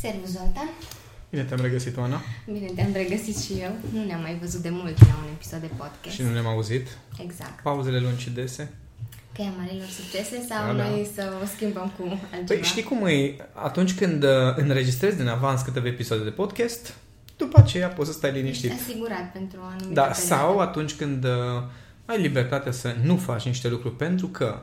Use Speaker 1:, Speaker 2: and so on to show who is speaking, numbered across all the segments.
Speaker 1: Servus, Zoltan!
Speaker 2: Bine te-am regăsit, Oana.
Speaker 1: Bine te-am regăsit și eu. Nu ne-am mai văzut de mult la un episod de podcast.
Speaker 2: Și nu ne-am auzit.
Speaker 1: Exact.
Speaker 2: Pauzele lungi și dese.
Speaker 1: Că e marilor succese sau
Speaker 2: Da, da.
Speaker 1: noi să o schimbăm cu altceva?
Speaker 2: Păi știi cum e? Atunci când uh, înregistrezi din avans câteva episoade de podcast, după aceea poți să stai liniștit.
Speaker 1: Ești asigurat pentru o anumită
Speaker 2: Da,
Speaker 1: perioadă.
Speaker 2: sau atunci când uh, ai libertatea să nu faci niște lucruri pentru că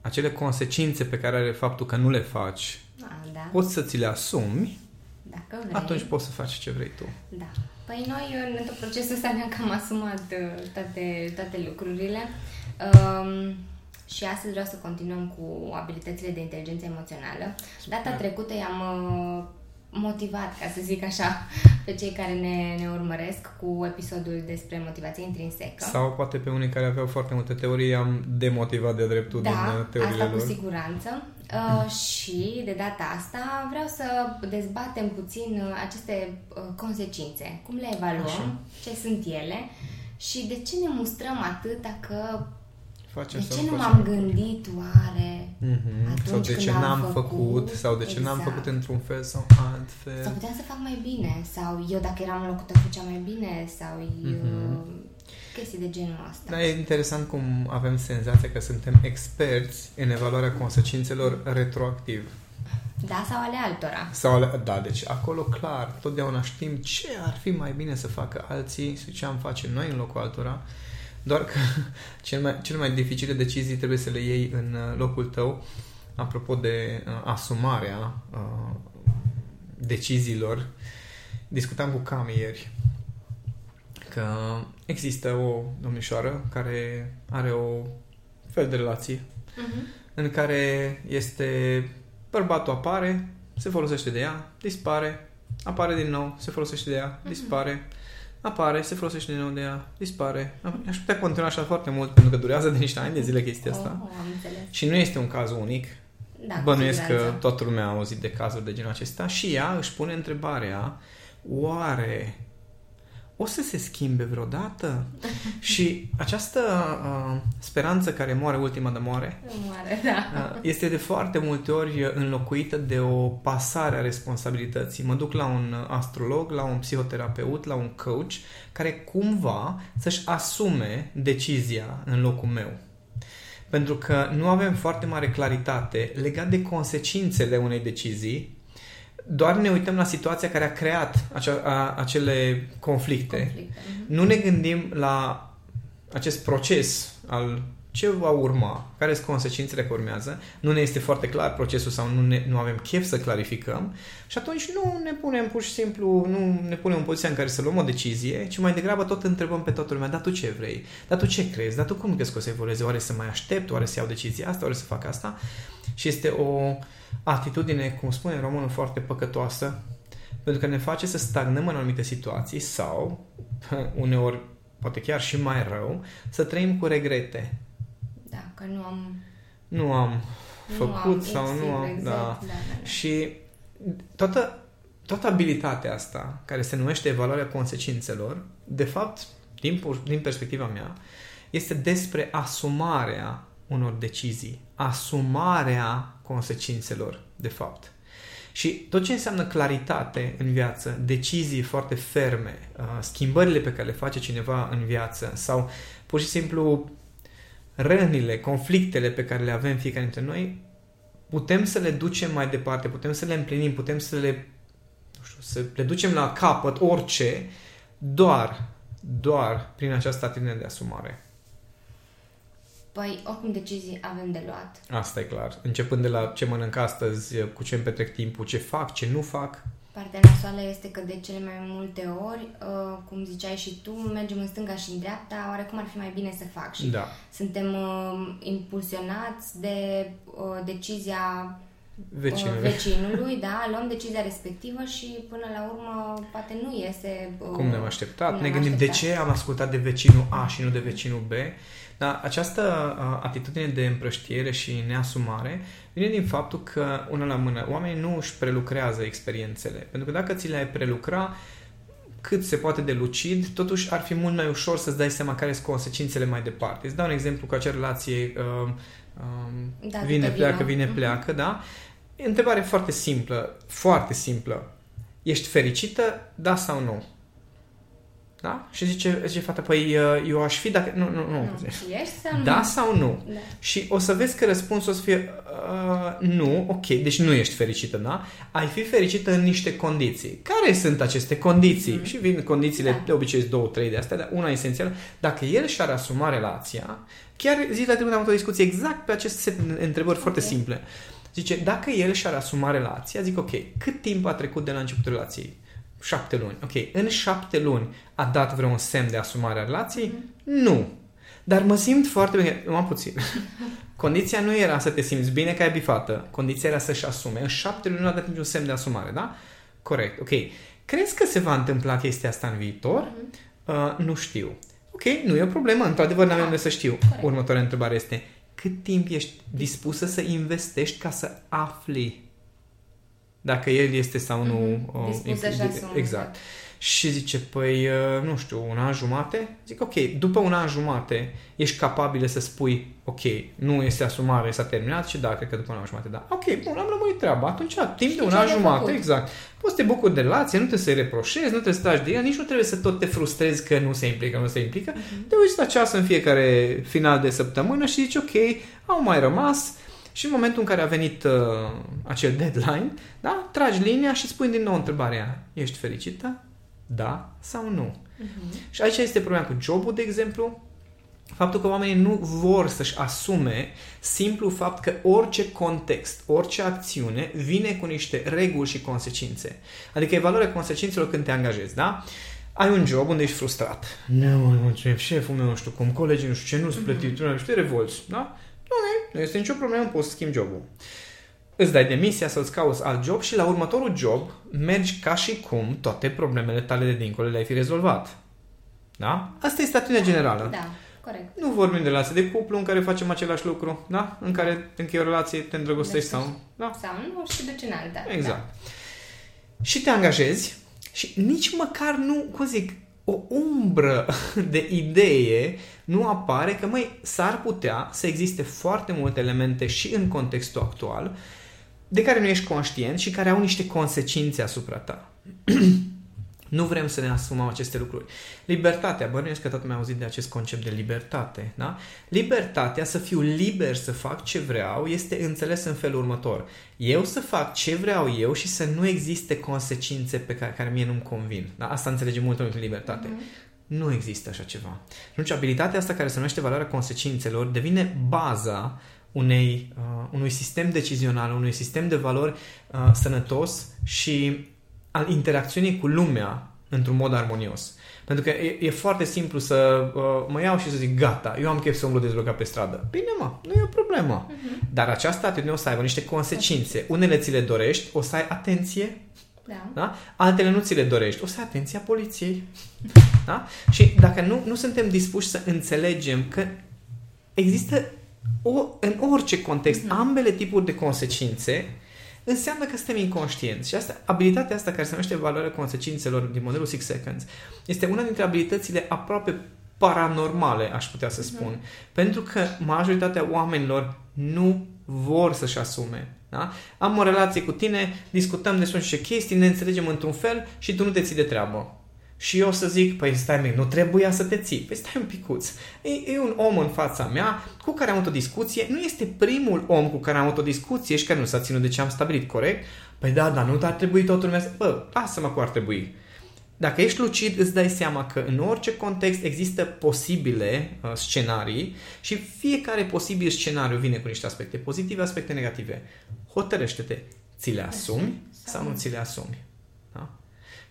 Speaker 2: acele consecințe pe care are faptul că nu le faci,
Speaker 1: Ah, da,
Speaker 2: poți să ți le asumi,
Speaker 1: dacă vrei.
Speaker 2: atunci poți să faci ce vrei tu.
Speaker 1: Da. Păi noi în tot procesul ăsta ne-am cam asumat uh, toate, toate lucrurile. Um, și astăzi vreau să continuăm cu abilitățile de inteligență emoțională. Data trecută i-am uh, motivat, ca să zic așa, pe cei care ne, ne urmăresc cu episodul despre motivație intrinsecă.
Speaker 2: Sau poate pe unii care aveau foarte multe teorii am demotivat de dreptul din uh,
Speaker 1: Da,
Speaker 2: teoriile
Speaker 1: asta cu
Speaker 2: lor.
Speaker 1: siguranță. Uh, și de data asta vreau să dezbatem puțin uh, aceste uh, consecințe. Cum le evaluăm,
Speaker 2: Așa.
Speaker 1: ce sunt ele și de ce ne mustrăm atâta că
Speaker 2: Facem
Speaker 1: de
Speaker 2: sau
Speaker 1: ce nu
Speaker 2: facem.
Speaker 1: m-am gândit oare
Speaker 2: Mhm.
Speaker 1: atunci
Speaker 2: Sau de
Speaker 1: când
Speaker 2: ce
Speaker 1: am
Speaker 2: n-am
Speaker 1: făcut,
Speaker 2: făcut, sau de ce n-am
Speaker 1: exact.
Speaker 2: făcut într-un fel sau altfel.
Speaker 1: sau puteam să fac mai bine sau eu dacă eram în locul tău făceam mai bine sau
Speaker 2: Mhm.
Speaker 1: uh, chestii de genul ăsta.
Speaker 2: Da, e interesant cum avem senzația că suntem experți în evaluarea consecințelor retroactiv.
Speaker 1: Da sau ale altora.
Speaker 2: Sau, ale- da, deci acolo clar, totdeauna știm ce ar fi mai bine să facă alții și ce am face noi în locul altora, doar că cel mai, cel mai dificile decizii trebuie să le iei în uh, locul tău. Apropo de uh, asumarea uh, deciziilor, discutam cu Cami ieri că există o domnișoară care are o fel de relație
Speaker 1: Mhm.
Speaker 2: în care este bărbatul apare, se folosește de ea, dispare, apare din nou, se folosește de ea, dispare, apare, se folosește din nou de ea, dispare. Aș putea continua așa foarte mult pentru că durează de niște ani de zile chestia asta.
Speaker 1: Oh, am înțeles.
Speaker 2: Și nu este un caz unic.
Speaker 1: Da, cu
Speaker 2: Bănuiesc că
Speaker 1: siguranță.
Speaker 2: toată lumea a auzit de cazuri de genul acesta și ea își pune întrebarea oare o să se schimbe vreodată? și această uh, speranță care moare ultima de moare
Speaker 1: Nu moare, da.
Speaker 2: Uh, este de foarte multe ori înlocuită de o pasare a responsabilității. Mă duc la un astrolog, la un psihoterapeut, la un coach, care cumva să-și asume decizia în locul meu. Pentru că nu avem foarte mare claritate legat de consecințele unei decizii, doar ne uităm la situația care a creat acea, a, acele conflicte.
Speaker 1: Conflicte. Mhm.
Speaker 2: Nu ne gândim la acest proces al ce va urma, care sunt consecințele care urmează, nu ne este foarte clar procesul sau nu, ne, nu avem chef să clarificăm și atunci nu ne punem pur și simplu, nu ne punem în poziția în care să luăm o decizie, ci mai degrabă tot întrebăm pe toată lumea, dar tu ce vrei? Dar tu ce crezi? Dar tu cum crezi că o să evolueze? Oare să mai aștept? Oare să iau decizia asta? Oare să fac asta? Și este o atitudine, cum spune românul, foarte păcătoasă, pentru că ne face să stagnăm în anumite situații sau, uneori, poate chiar și mai rău, să trăim cu regrete.
Speaker 1: Da, că nu am...
Speaker 2: Nu am
Speaker 1: nu
Speaker 2: făcut
Speaker 1: am
Speaker 2: sau
Speaker 1: X,
Speaker 2: nu am...
Speaker 1: Y, Z,
Speaker 2: Da.
Speaker 1: da, da, da.
Speaker 2: Și toată, toată abilitatea asta, care se numește evaluarea consecințelor, de fapt, din, pu- din perspectiva mea, este despre asumarea unor decizii, asumarea consecințelor, de fapt. Și tot ce înseamnă claritate în viață, decizii foarte ferme, uh, schimbările pe care le face cineva în viață sau pur și simplu rănile, conflictele pe care le avem fiecare dintre noi, putem să le ducem mai departe, putem să le împlinim, putem să le, nu știu, să le ducem la capăt orice, doar, doar prin această atitudine de asumare.
Speaker 1: Păi, oricum decizii avem de luat.
Speaker 2: Asta e clar. Începând de la ce mănânc astăzi, cu ce îmi petrec timpul, ce fac, ce nu fac.
Speaker 1: Partea nasoală este că de cele mai multe ori, uh, cum ziceai și tu, mergem în stânga și în dreapta, oarecum ar fi mai bine să fac. Și
Speaker 2: Da.
Speaker 1: suntem uh, impulsionați de uh, decizia uh,
Speaker 2: Vecinul.
Speaker 1: vecinului, da, luăm decizia respectivă și până la urmă poate nu iese uh,
Speaker 2: Cum ne-am așteptat?
Speaker 1: cum
Speaker 2: ne
Speaker 1: ne-am
Speaker 2: gândim de
Speaker 1: așteptat.
Speaker 2: ce am ascultat de vecinul A și nu de vecinul B. Dar această uh, atitudine de împrăștiere și neasumare vine din faptul că, una la mână, oamenii nu își prelucrează experiențele. Pentru că dacă ți le-ai prelucra cât se poate de lucid, totuși ar fi mult mai ușor să-ți dai seama care sunt consecințele mai departe. Îți dau un exemplu cu acea relație uh, uh,
Speaker 1: Da,
Speaker 2: vine,
Speaker 1: după
Speaker 2: pleacă,
Speaker 1: vină.
Speaker 2: vine,
Speaker 1: Mhm.
Speaker 2: pleacă, da? E întrebare foarte simplă, foarte simplă. Ești fericită, da sau nu? Da? Și zice, zice fata, păi uh, eu aș fi dacă... Nu, nu, nu.
Speaker 1: Nu. Ești sau nu?
Speaker 2: Da sau nu?
Speaker 1: Da.
Speaker 2: Și o să vezi că răspunsul o să fie uh, nu, ok, deci nu ești fericită, da? Ai fi fericită în niște condiții. Care sunt aceste condiții?
Speaker 1: Mm.
Speaker 2: Și vin condițiile,
Speaker 1: Da.
Speaker 2: de obicei sunt două, trei de astea, dar una esențială. Dacă el și-ar asuma relația, chiar zilele trecută am avut o discuție exact pe acest set de întrebări foarte
Speaker 1: Ok.
Speaker 2: simple. Zice, dacă el și-ar asuma relația, zic, ok, cât timp a trecut de la începutul relației? Șapte luni. Ok, în șapte luni a dat vreun semn de asumare a relației? Nu. Dar mă simt foarte bine. Mă puțin. Condiția nu era să te simți bine că ai bifată. Condiția era să-și asume. În șapte luni nu a dat niciun semn de asumare, da? Corect. Ok. Crezi că se va întâmpla chestia asta în viitor? Uh, nu știu. Ok, nu e o problemă. Într-adevăr, n-avem de să știu.
Speaker 1: Corect.
Speaker 2: Următoarea întrebare este cât timp ești dispusă să investești ca să afli dacă el este sau nu...
Speaker 1: Mhm.
Speaker 2: uh,
Speaker 1: Dispus să-și
Speaker 2: imp-
Speaker 1: asume.
Speaker 2: Exact. Și zice, păi, uh, nu știu, un an jumate? Zic, ok, după un an jumate ești capabilă să spui, ok, nu este asumare, s-a terminat și da, cred că după un an jumate, da. Ok, bun, am lămurit treaba. Atunci, timp de
Speaker 1: Știi
Speaker 2: un
Speaker 1: ce
Speaker 2: an
Speaker 1: ai de
Speaker 2: jumate,
Speaker 1: făcut.
Speaker 2: exact. Poți să te bucuri de relație, nu trebuie să-i reproșezi, nu trebuie să tragi de ea, nici nu trebuie să tot te frustrezi că nu se implică, nu se implică.
Speaker 1: Mhm.
Speaker 2: Te uiți la ceas în fiecare final de săptămână și zici, ok, au mai rămas, și în momentul în care a venit uh, acel deadline, da, tragi linia și spui din nou întrebarea, ești fericită? Da sau nu?
Speaker 1: Mhm.
Speaker 2: Și aici este problema cu jobul, de exemplu, faptul că oamenii nu vor să-și asume simplu fapt că orice context, orice acțiune vine cu niște reguli și consecințe. Adică e valoarea consecințelor când te angajezi, da? Ai un job unde ești frustrat. Nu, nu, ce, șeful meu nu știu cum, colegii nu știu ce, nu-ți plătit, nu știu, te revolți, da? Nu, nu este nicio problemă, poți să schimbi jobul. Îți dai demisia să-ți cauți alt job și la următorul job mergi ca și cum toate problemele tale de dincolo le-ai fi rezolvat. Da? Asta este atitudinea generală.
Speaker 1: Da, corect.
Speaker 2: Nu vorbim de relație de cuplu în care facem același lucru, da? În care închei o relație, te îndrăgostești sau... Da?
Speaker 1: Sau nu și duci în alta.
Speaker 2: Exact. Și te angajezi și nici măcar nu, cum zic, o umbră de idee nu apare că, măi, s-ar putea să existe foarte multe elemente și în contextul actual de care nu ești conștient și care au niște consecințe asupra ta. nu vrem să ne asumăm aceste lucruri. Libertatea, bănuiesc că tot mi-a auzit de acest concept de libertate, da? Libertatea, să fiu liber să fac ce vreau, este înțeles în felul următor. Eu să fac ce vreau eu și să nu existe consecințe pe care, care mie nu-mi convin. Da? Asta înțelege mult în libertate. Nu există așa ceva. Și atunci abilitatea asta care se numește valoarea consecințelor devine baza unei, uh, unui sistem decizional, unui sistem de valori uh, sănătos și al interacțiunii cu lumea într-un mod armonios. Pentru că e, e foarte simplu să uh, mă iau și să zic gata, eu am chef să umblu dezlocat pe stradă. Bine mă, nu e o problemă.
Speaker 1: Mhm.
Speaker 2: Dar această atitudine o să aibă niște consecințe. Unele ți le dorești, o să ai atenție
Speaker 1: Da.
Speaker 2: da? Altele nu ți le dorești. O să ai atenția poliției. Da? Și dacă nu, nu suntem dispuși să înțelegem că există o, în orice context
Speaker 1: Mhm.
Speaker 2: ambele tipuri de consecințe, înseamnă că suntem inconștienți. Și asta, abilitatea asta care se numește valoarea consecințelor din modelul Six Seconds este una dintre abilitățile aproape paranormale, aș putea să spun. Pentru că majoritatea oamenilor nu vor să-și asume. Da? Am o relație cu tine, discutăm despre niște chestii, ne înțelegem într-un fel și tu nu te ții de treabă. Și eu să zic, păi stai mic, nu trebuia să te ții. Păi stai un picuț. E, e un om în fața mea cu care am avut o discuție. Nu este primul om cu care am avut o discuție și care nu s-a ținut de ce am stabilit, corect? Păi da, dar nu ar trebui totul lumea să... Bă, lasă-mă cu ar trebui. Dacă ești lucid, îți dai seama că în orice context există posibile uh, scenarii și fiecare posibil scenariu vine cu niște aspecte pozitive, aspecte negative. Hotărăște-te, ți le asumi sau nu ți le asumi.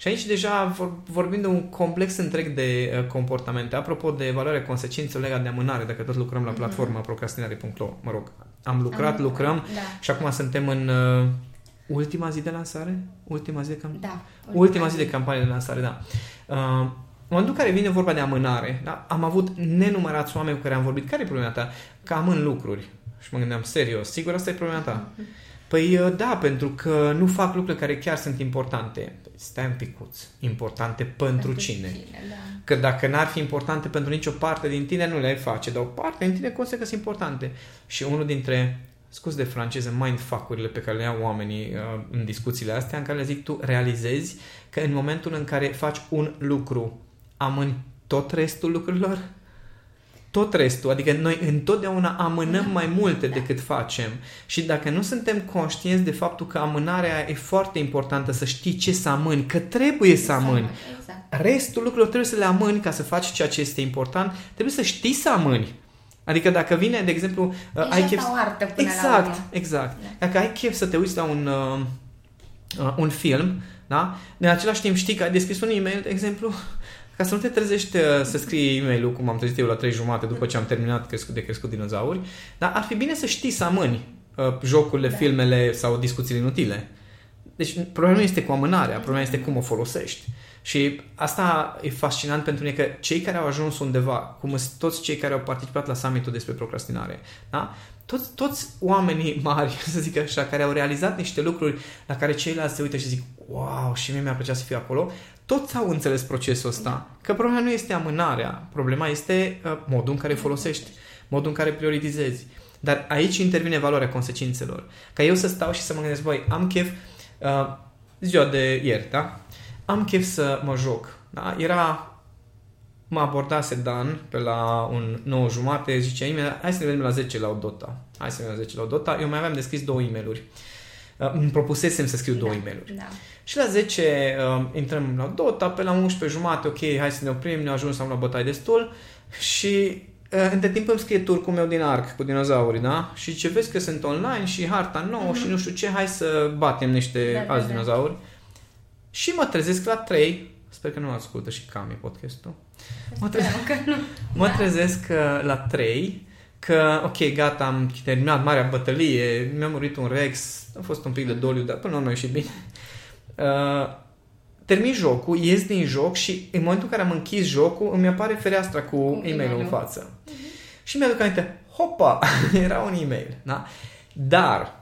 Speaker 2: Da? Și aici deja vor, vorbim de un complex întreg de uh, comportamente. Apropo de valoarea consecințelor legate de amânare, dacă tot lucrăm la
Speaker 1: Mhm.
Speaker 2: platforma procrastinare.ro, mă rog, am lucrat,
Speaker 1: Am
Speaker 2: lucrăm
Speaker 1: Da.
Speaker 2: și acum suntem în uh, ultima zi de lansare? Ultima zi de cam...
Speaker 1: Da.
Speaker 2: Ultima zi de campanie de lansare, da. Uh, în momentul în care vine vorba de amânare, da, am avut nenumărați oameni cu care am vorbit. Care e problema ta? Că amân lucruri. Și mă gândeam, serios, sigur asta e problema ta? Păi uh, da, pentru că nu fac lucruri care chiar sunt importante. Păi, stai un picuț. Importante pentru, cine?
Speaker 1: Da.
Speaker 2: Că dacă n-ar fi importante pentru nicio parte din tine, nu le-ai face. Dar o parte din tine consider că sunt importante. Și unul dintre scuz de franceză, mindfuck-urile pe care le iau oamenii uh, în discuțiile astea, în care le zic tu realizezi că în momentul în care faci un lucru, amâni tot restul lucrurilor? Tot restul, adică noi întotdeauna amânăm mai multe da. decât facem și dacă nu suntem conștienți de faptul că amânarea e foarte importantă, să știi ce să amâni, că trebuie să amâni. Exact. Restul lucrurilor trebuie să le amâni ca să faci ceea ce este important, trebuie să știi să amâni. Adică dacă vine, de exemplu,
Speaker 1: uh, ai chef... o artă până
Speaker 2: exact,
Speaker 1: la urmă.
Speaker 2: exact. Da. Dacă ai chef să te uiți la un, uh, uh, un film, da? În același timp știi că ai deschis un e-mail, de exemplu, ca să nu te trezești uh, să scrii e mail cum am trezit eu la 3 jumate după ce am terminat crescut de crescut dinozauri, dar ar fi bine să știi să amâni uh, jocurile, da. filmele sau discuțiile inutile. Deci problema nu este cu amânarea, problema este cum o folosești. Și asta e fascinant pentru mine că cei care au ajuns undeva, cum sunt toți cei care au participat la summitul despre procrastinare, da? toți, toți oamenii mari, să zic așa, care au realizat niște lucruri la care ceilalți se uită și zic, wow, și mie mi-a plăcea să fiu acolo, toți au înțeles procesul ăsta, că problema nu este amânarea, problema este uh, modul în care folosești, modul în care prioritizezi. Dar aici intervine valoarea consecințelor. Ca eu să stau și să mă gândesc, băi, am chef, uh, ziua de ieri, da? Am chef să mă joc. Da? Era, mă abordase Dan pe la un 9 jumate, zicea imediat, hai să ne vedem la 10 la o Dota. Hai să ne vedem la 10 la o Dota. Eu mai aveam descris două e-mailuri. Uh, îmi propusesem să scriu da, două e-mailuri. Da. Și la 10 uh, intrăm la Dota, pe la 11 jumate, ok, hai să ne oprim, ne ajuns am la bătaie destul și uh, între timp îmi scrie turcul meu din arc cu dinozaurii, da? Și ce vezi că sunt online și harta nouă mm-hmm. și nu știu ce, hai să batem niște da, da alți da, dinozauri. Și mă trezesc la 3, sper că nu ascultă și Cami podcastul. Mă, tre- mă da. trezesc uh, la 3 că, ok, gata, am terminat marea bătălie, mi-a murit un Rex, a fost un pic de doliu, dar până la urmă a ieșit bine. Uh, termin jocul, ies din joc și în momentul în care am închis jocul, îmi apare fereastra cu, cu e-mail-ul în față. Uh-huh. Și mi-aduc aminte, hopa, era un e-mail. Da? Dar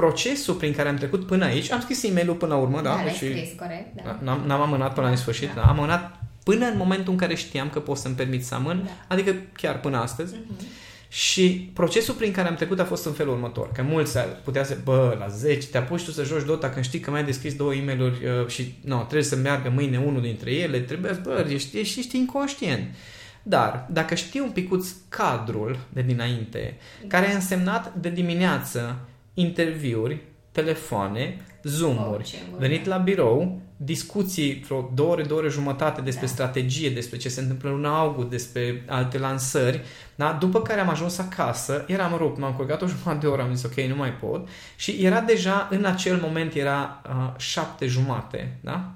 Speaker 2: procesul prin care am trecut până aici, am scris e-mailul până la urmă, da?
Speaker 1: da și scris, corect, da.
Speaker 2: N-am, n-am amânat până da, la sfârșit, da. am amânat până în momentul în care știam că pot să-mi permit să amân, da. adică chiar până astăzi. Uh-huh. Și procesul prin care am trecut a fost în felul următor. Că mulți putea să, bă, la 10, te apuci tu să joci Dota când știi că mai ai deschis două e mail uh, și no, trebuie să meargă mâine unul dintre ele, trebuie, bă, ești, ești, ești inconștient. Dar, dacă știi un picuț cadrul de dinainte, care a însemnat de dimineață interviuri, telefoane, zoom-uri, venit la birou, discuții vreo două ore, două ore jumătate despre da. strategie, despre ce se întâmplă în august, despre alte lansări, da? după care am ajuns acasă, eram rupt, m-am culcat o jumătate de oră, am zis ok, nu mai pot și era deja, în acel moment era uh, șapte jumate, da?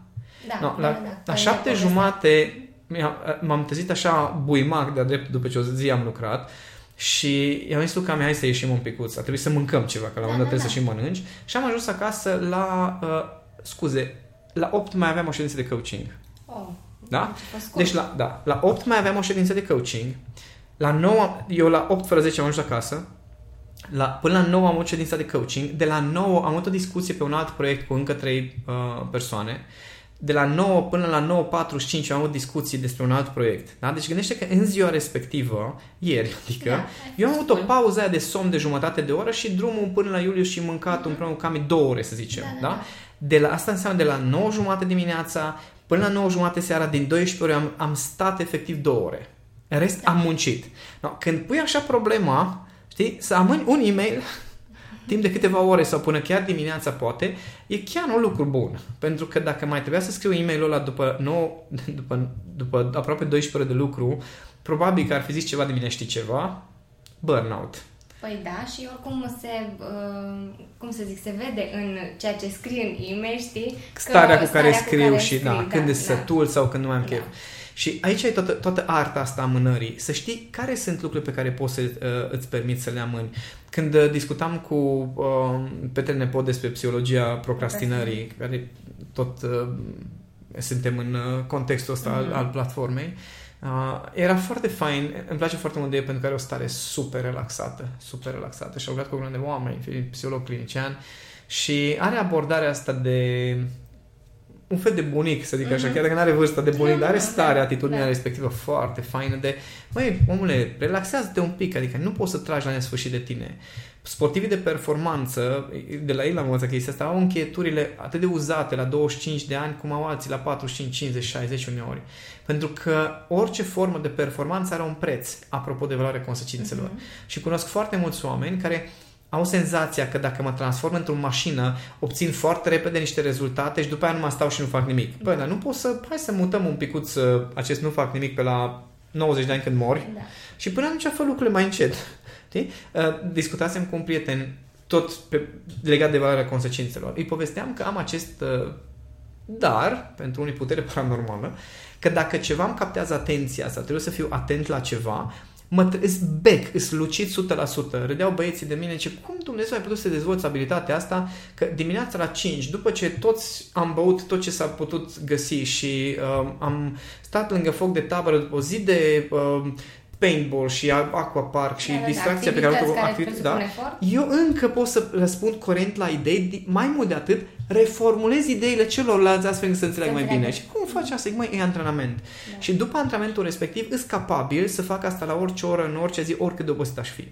Speaker 1: Da, no,
Speaker 2: la,
Speaker 1: da, da.
Speaker 2: la șapte jumate m-am trezit așa buimac de-a drept după ce o zi am lucrat și i-am zis lui Cami, hai să ieșim un picuț, a trebuit să mâncăm ceva, că la un moment dat da, trebuie da. să și mănânci. Și am ajuns acasă la, uh, scuze, la 8 mai aveam o ședință de coaching.
Speaker 1: Oh,
Speaker 2: da? Deci la, da, la 8 mai aveam o ședință de coaching. La 9, eu la 8 fără 10 am ajuns acasă. La, până la 9 am avut ședința de coaching. De la 9 am avut o discuție pe un alt proiect cu încă 3 uh, persoane de la 9 până la 9.45 am avut discuții despre un alt proiect. Da? Deci gândește că în ziua respectivă, ieri, adică, da, eu am avut o pauză aia de somn de jumătate de oră și drumul până la Iuliu și mâncat mm-hmm. împreună cu cam două ore, să zicem. Da, da, da? De la, asta înseamnă de la 9 jumate dimineața până la 9 jumate seara, din 12 ore am, am stat efectiv două ore. În rest da. am muncit. No, când pui așa problema, știi, să amâni un e-mail timp de câteva ore sau până chiar dimineața poate, e chiar un lucru bun. Pentru că dacă mai trebuia să scriu e-mailul ăla după, 9, după, după aproape 12 ore de lucru, probabil că ar fi zis ceva de mine știi ceva, burnout.
Speaker 1: Păi da, și oricum se, uh, cum să zic, se vede în ceea ce scrie în e-mail, știi?
Speaker 2: Starea cu care scriu cu care și, scrii, da, da, când da, e sătul sau când nu mai am da. chef. Și aici e toată, toată arta asta a mânării. Să știi care sunt lucrurile pe care poți să uh, îți permiți să le amâni. Când uh, discutam cu uh, Petre Nepot despre psihologia procrastinării, care tot uh, suntem în uh, contextul ăsta mm-hmm. al, mhm. al platformei, Uh, era foarte fain, îmi place foarte mult de el pentru că are o stare super relaxată, super relaxată și a lucrat cu o de oameni, psiholog clinician și are abordarea asta de un fel de bunic, să zic așa, mm-hmm. chiar dacă nu are vârsta de bunic, dar are starea, atitudinea da. respectivă foarte faină de, măi, omule, relaxează-te un pic, adică nu poți să tragi la nesfârșit de tine. Sportivii de performanță, de la ei la învățat chestia asta, au încheieturile atât de uzate la 25 de ani, cum au alții la 45, 50, 60 uneori. Pentru că orice formă de performanță are un preț, apropo de valoarea consecințelor. Mm-hmm. Și cunosc foarte mulți oameni care au senzația că dacă mă transform într-o mașină, obțin foarte repede niște rezultate și după aia nu mai stau și nu fac nimic. Păi, da. dar nu pot să... Hai să mutăm un picuț uh, acest nu fac nimic pe la 90 de ani când mori da. și până atunci fă lucrurile mai încet. Știi? Uh, discutasem cu un prieten tot pe, legat de valoarea consecințelor. Îi povesteam că am acest uh, dar, pentru unii putere paranormală, că dacă ceva îmi captează atenția sau trebuie să fiu atent la ceva, mă îs bec, îs lucit 100%. Râdeau băieții de mine, ce cum Dumnezeu ai putut să dezvolți abilitatea asta, că dimineața la 5, după ce toți am băut tot ce s-a putut găsi și uh, am stat lângă foc de tabără o zi de uh, paintball și aquapark și da, da, distracția pe care o activități, da, eu încă pot să răspund corent la idei, mai mult de atât, reformulez ideile celorlalți astfel încât să înțeleg mai bine. Și cum faci asta? Zic, măi, e antrenament. Da. Și după antrenamentul respectiv, îs capabil să fac asta la orice oră, în orice zi, oricât de obosit aș fi.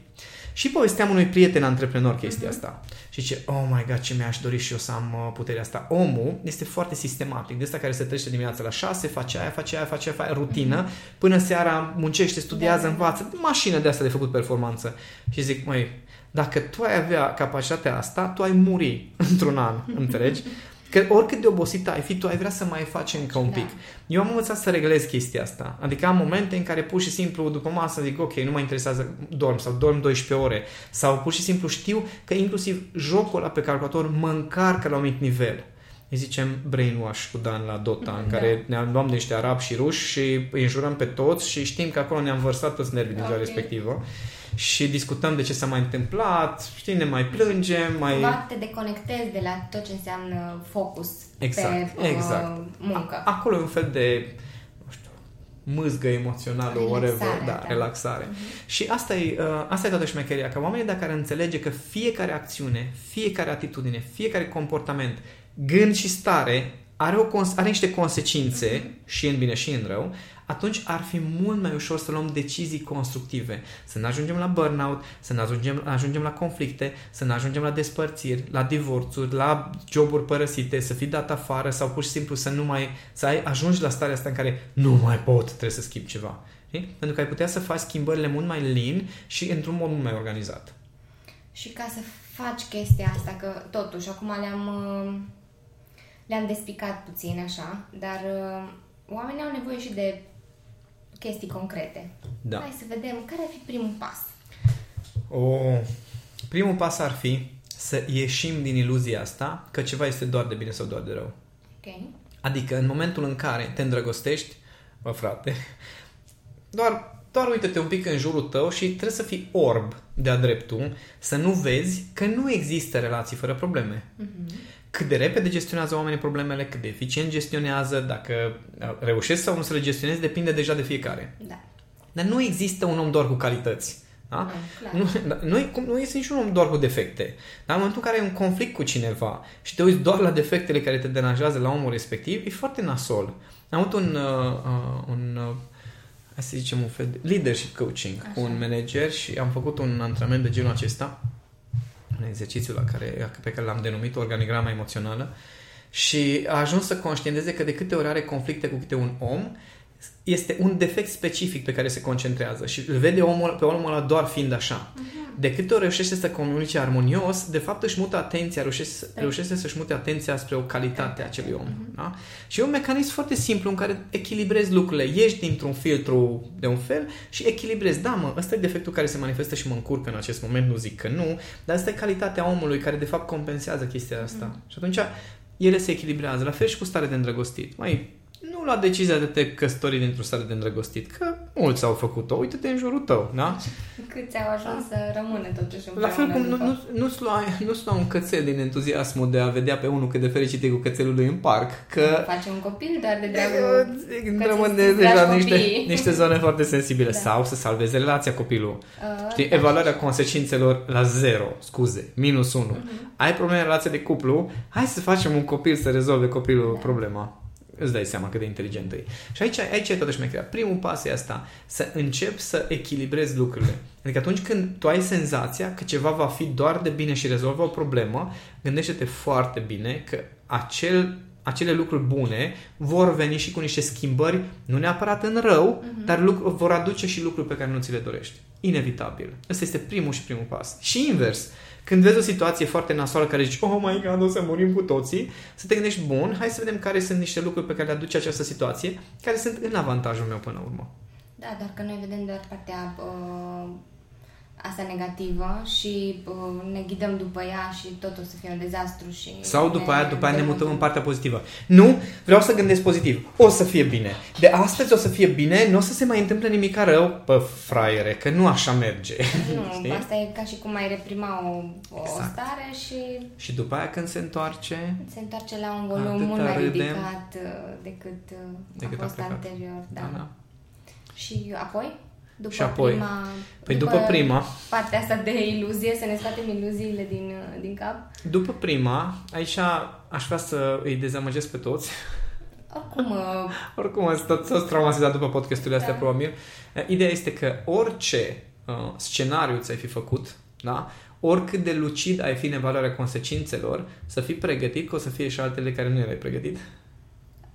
Speaker 2: Și povesteam unui prieten antreprenor chestia uh-huh. asta. Și ce, oh my god, ce mi-aș dori și eu să am uh, puterea asta. Omul este foarte sistematic, de asta care se trece dimineața la 6, face aia, face aia, face aia, face rutină, uh-huh. până seara muncește, studiază, da. învață, mașină de asta de făcut performanță. Și zic, măi, dacă tu ai avea capacitatea asta, tu ai muri într-un an, înțelegi? Că oricât de obosit ai fi, tu ai vrea să mai faci încă un pic. Da. Eu am învățat să reglez chestia asta. Adică am momente în care pur și simplu după masă zic ok, nu mă interesează, dorm sau dorm 12 ore. Sau pur și simplu știu că inclusiv jocul ăla pe calculator mă încarcă la un mic nivel îi zicem brainwash cu Dan la Dota, în da. care ne luam niște arabi și ruși și îi înjurăm pe toți și știm că acolo ne-am vărsat toți nervii okay. din ziua respectivă și discutăm de ce s-a mai întâmplat, știi, ne mai plângem, mai...
Speaker 1: Cumva te deconectezi de la tot ce înseamnă focus
Speaker 2: exact,
Speaker 1: pe
Speaker 2: exact.
Speaker 1: Uh, muncă.
Speaker 2: A, acolo e un fel de nu știu, mâzgă emoțională, relaxare, whatever, da, da. relaxare. Uh-huh. Și asta e, uh, asta e toată șmecheria, că oamenii dacă ar înțelege că fiecare acțiune, fiecare atitudine, fiecare comportament, gând și stare are, o, are niște consecințe, uh-huh. și în bine și în rău, atunci ar fi mult mai ușor să luăm decizii constructive, să ne ajungem la burnout, să ne ajungem, ajungem la conflicte, să ne ajungem la despărțiri, la divorțuri, la joburi părăsite, să fii dat afară sau pur și simplu să nu mai, să ai, ajungi la starea asta în care nu mai pot, trebuie să schimb ceva. Știi? Pentru că ai putea să faci schimbările mult mai lean și într-un mod mult mai organizat.
Speaker 1: Și ca să faci chestia asta, că totuși acum le-am, uh, le-am despicat puțin așa, dar uh, oamenii au nevoie și de chestii concrete. Da. Hai să vedem care ar fi primul pas.
Speaker 2: O, primul pas ar fi să ieșim din iluzia asta că ceva este doar de bine sau doar de rău.
Speaker 1: Okay.
Speaker 2: Adică în momentul în care te îndrăgostești, bă frate, doar, doar uite-te un pic în jurul tău și trebuie să fii orb de-a dreptul, să nu vezi că nu există relații fără probleme. Uh-huh cât de repede gestionează oamenii problemele, cât de eficient gestionează, dacă reușesc sau nu să le gestionezi, depinde deja de fiecare.
Speaker 1: Da.
Speaker 2: Dar nu există un om doar cu calități. Da?
Speaker 1: Nu, nu,
Speaker 2: da, nu, nu este niciun om doar cu defecte. Dar în momentul în care ai un conflict cu cineva și te uiți doar la defectele care te deranjează la omul respectiv, e foarte nasol. Am avut un, uh, uh, un uh, hai să zicem un fel de leadership coaching Așa. cu un manager și am făcut un antrenament de genul acesta un exercițiu la care, pe care l-am denumit organigrama emoțională și a ajuns să conștienteze că de câte ori are conflicte cu câte un om, este un defect specific pe care se concentrează și îl vede omul, pe omul ăla doar fiind așa. Uh-huh. De câte ori reușește să comunice armonios, de fapt își mută atenția, reușește, da. reușește să-și mute atenția spre o calitate a acelui om. Uh-huh. Da? Și e un mecanism foarte simplu în care echilibrezi lucrurile. Ieși dintr-un filtru de un fel și echilibrezi. Da, mă, ăsta e defectul care se manifestă și mă încurcă în acest moment, nu zic că nu, dar asta e calitatea omului care de fapt compensează chestia asta. Uh-huh. Și atunci ele se echilibrează. La fel și cu stare de îndrăgostit. Mai nu nu lua decizia de te căsători dintr-o stare de îndrăgostit, că mulți au făcut-o, uite-te în jurul tău, da?
Speaker 1: Câți au ajuns să rămână totuși
Speaker 2: La fel cum nu,
Speaker 1: după.
Speaker 2: nu, nu-ți lua, nu-ți lua un cățel din entuziasmul de a vedea pe unul cât de fericit e cu cățelul lui în parc, că
Speaker 1: Face un copil doar de dragul... că
Speaker 2: rămân
Speaker 1: ți-
Speaker 2: de,
Speaker 1: îți
Speaker 2: deja
Speaker 1: dragi
Speaker 2: niște,
Speaker 1: copiii.
Speaker 2: niște zone foarte sensibile.
Speaker 1: Da.
Speaker 2: Sau să salveze relația copilul.
Speaker 1: Uh,
Speaker 2: Știi,
Speaker 1: da.
Speaker 2: evaluarea consecințelor la zero, scuze, minus 1.
Speaker 1: Mhm.
Speaker 2: Ai probleme în relația de cuplu, hai să facem un copil să rezolve copilul
Speaker 1: Da.
Speaker 2: problema. Îți dai seama cât de inteligent e. Și aici, aici e toată șmecherea. Primul pas e asta, să începi să echilibrezi lucrurile. Adică atunci când tu ai senzația că ceva va fi doar de bine și rezolvă o problemă, gândește-te foarte bine că acel, acele lucruri bune vor veni și cu niște schimbări, nu neapărat în rău,
Speaker 1: Mhm.
Speaker 2: dar lucru, vor aduce și lucruri pe care nu ți le dorești. Inevitabil. Ăsta este primul și primul pas. Și invers. Când vezi o situație foarte nasoală care zici, oh my god, o să murim cu toții, să te gândești, bun, hai să vedem care sunt niște lucruri pe care le aduce această situație, care sunt în avantajul meu până la urmă.
Speaker 1: Da, doar că noi vedem doar partea uh, asta negativă și uh, ne ghidăm după ea și totul o să fie un dezastru și...
Speaker 2: Sau după aia, după aia ne mutăm în
Speaker 1: demotăm.
Speaker 2: partea pozitivă. Nu, vreau să gândesc pozitiv. O să fie bine. De astăzi o să fie bine, nu o să se mai întâmple nimic rău, pă, fraiere, că nu așa merge.
Speaker 1: Nu,
Speaker 2: Știi?
Speaker 1: asta e ca și cum ai reprima o, o
Speaker 2: Exact.
Speaker 1: stare și
Speaker 2: Și după aia când se întoarce,
Speaker 1: se întoarce la un volum
Speaker 2: Atâta
Speaker 1: mult mai
Speaker 2: râdem.
Speaker 1: ridicat uh, decât, uh,
Speaker 2: Decât
Speaker 1: a
Speaker 2: a
Speaker 1: fost
Speaker 2: plecat.
Speaker 1: anterior. Da.
Speaker 2: da, da.
Speaker 1: Și apoi? După
Speaker 2: Și apoi?
Speaker 1: prima...
Speaker 2: Păi după prima,
Speaker 1: partea asta de iluzie, să ne scoatem iluziile din, uh, din cap.
Speaker 2: după prima, aici aș vrea să îi dezamăgesc pe toți.
Speaker 1: Oricum, uh,
Speaker 2: Oricum, ați tot, toți traumatizat după podcasturile astea,
Speaker 1: Da.
Speaker 2: probabil. Eh, Ideea este că orice uh, scenariu ți-ai fi făcut, da? oricât de lucid ai fi în evaluarea consecințelor, să fii pregătit că o să fie și altele care nu erai pregătit.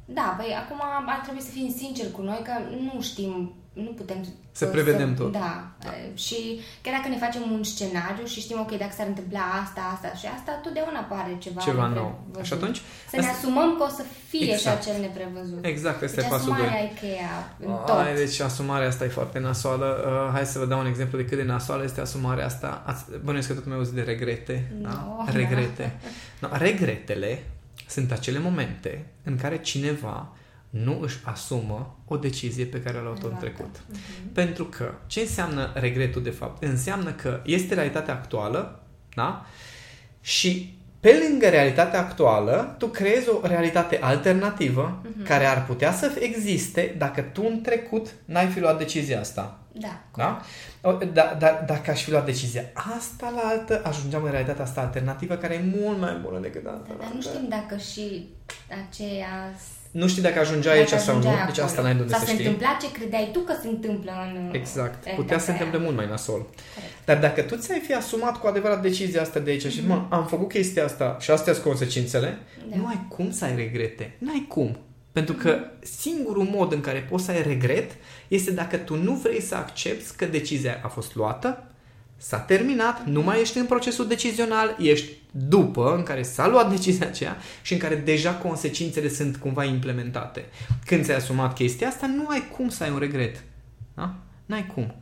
Speaker 1: Da, păi acum ar trebui să fim sinceri cu noi că nu știm, nu putem
Speaker 2: Să prevedem tot.
Speaker 1: Da. da. Și chiar dacă ne facem un scenariu și știm, ok, dacă s-ar întâmpla asta, asta și asta, totdeauna apare ceva
Speaker 2: Ceva nou.
Speaker 1: neprevăzut.
Speaker 2: Și atunci,
Speaker 1: Să ne
Speaker 2: asta-
Speaker 1: asumăm că o să fie
Speaker 2: Exact.
Speaker 1: și acel neprevăzut.
Speaker 2: exact, ăsta
Speaker 1: Deci
Speaker 2: e pasul 2.
Speaker 1: asumarea e cheia în tot.
Speaker 2: Ai, deci asumarea asta e foarte nasoală. Uh, hai să vă dau un exemplu de cât de nasoală este asumarea asta. Ați, bănuiesc că tot mai auzit de regrete.
Speaker 1: No,
Speaker 2: da?
Speaker 1: da.
Speaker 2: Regrete. No, regretele sunt acele momente în care cineva nu își asumă o decizie pe care a luat-o în
Speaker 1: Luată.
Speaker 2: trecut.
Speaker 1: Mhm.
Speaker 2: Pentru că ce înseamnă regretul de fapt? Înseamnă că este realitatea actuală, da? Și pe lângă realitatea actuală, tu creezi o realitate alternativă
Speaker 1: Mhm.
Speaker 2: care ar putea să existe dacă tu în trecut n-ai fi luat decizia asta.
Speaker 1: Da.
Speaker 2: Da? O, da, da, dacă aș fi luat decizia asta la altă, ajungeam în realitatea asta alternativă care e mult mai bună decât asta.
Speaker 1: Da,
Speaker 2: la
Speaker 1: dar nu
Speaker 2: altă.
Speaker 1: știm dacă și aceea...
Speaker 2: Nu știi dacă ajungeai aici
Speaker 1: dacă
Speaker 2: sau nu,
Speaker 1: ajungeai
Speaker 2: deci
Speaker 1: acolo.
Speaker 2: asta n-ai de unde
Speaker 1: Sau
Speaker 2: să
Speaker 1: se
Speaker 2: știi.
Speaker 1: întâmpla ce credeai tu că se întâmplă în
Speaker 2: Exact.
Speaker 1: realitatea
Speaker 2: Putea să se întâmple
Speaker 1: aia.
Speaker 2: mult mai nasol.
Speaker 1: Corect.
Speaker 2: Dar dacă tu ți-ai fi asumat cu adevărat decizia asta de aici și mă, am făcut chestia asta și astea sunt consecințele,
Speaker 1: Da.
Speaker 2: nu ai cum să ai regrete. Nu ai cum. Pentru că singurul mod în care poți să ai regret este dacă tu nu vrei să accepti că decizia a fost luată, s-a terminat, nu mai ești în procesul decizional, ești după în care s-a luat decizia aceea și în care deja consecințele sunt cumva implementate. Când ți-ai asumat chestia asta, nu ai cum să ai un regret. Da? N-ai cum.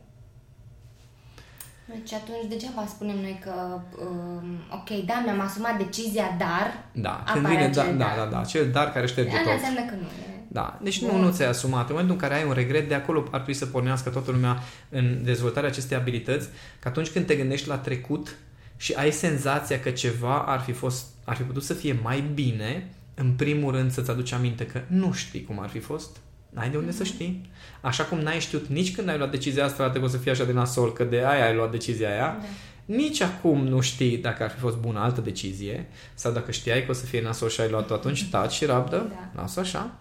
Speaker 1: Deci atunci degeaba spunem noi că, um, ok, da, mi-am asumat decizia, dar
Speaker 2: Da,
Speaker 1: apare
Speaker 2: când vine da,
Speaker 1: acel
Speaker 2: da,
Speaker 1: dar.
Speaker 2: da, da, acel dar care șterge
Speaker 1: Asta
Speaker 2: tot.
Speaker 1: înseamnă că nu e.
Speaker 2: Da, deci nu,
Speaker 1: Bun.
Speaker 2: nu ți-ai asumat. În momentul în care ai un regret, de acolo ar trebui să pornească toată lumea în dezvoltarea acestei abilități, că atunci când te gândești la trecut și ai senzația că ceva ar fi, fost, ar fi putut să fie mai bine, în primul rând să-ți aduci aminte că nu știi cum ar fi fost, n-ai de unde să știi. Așa cum n-ai știut nici când ai luat decizia asta, trebuie să fie așa de nasol, că de aia ai luat decizia aia,
Speaker 1: Da.
Speaker 2: nici acum nu știi dacă ar fi fost bună altă decizie sau dacă știai că o să fie nasol și ai luat-o atunci, taci și rabdă,
Speaker 1: Da.
Speaker 2: lasă așa.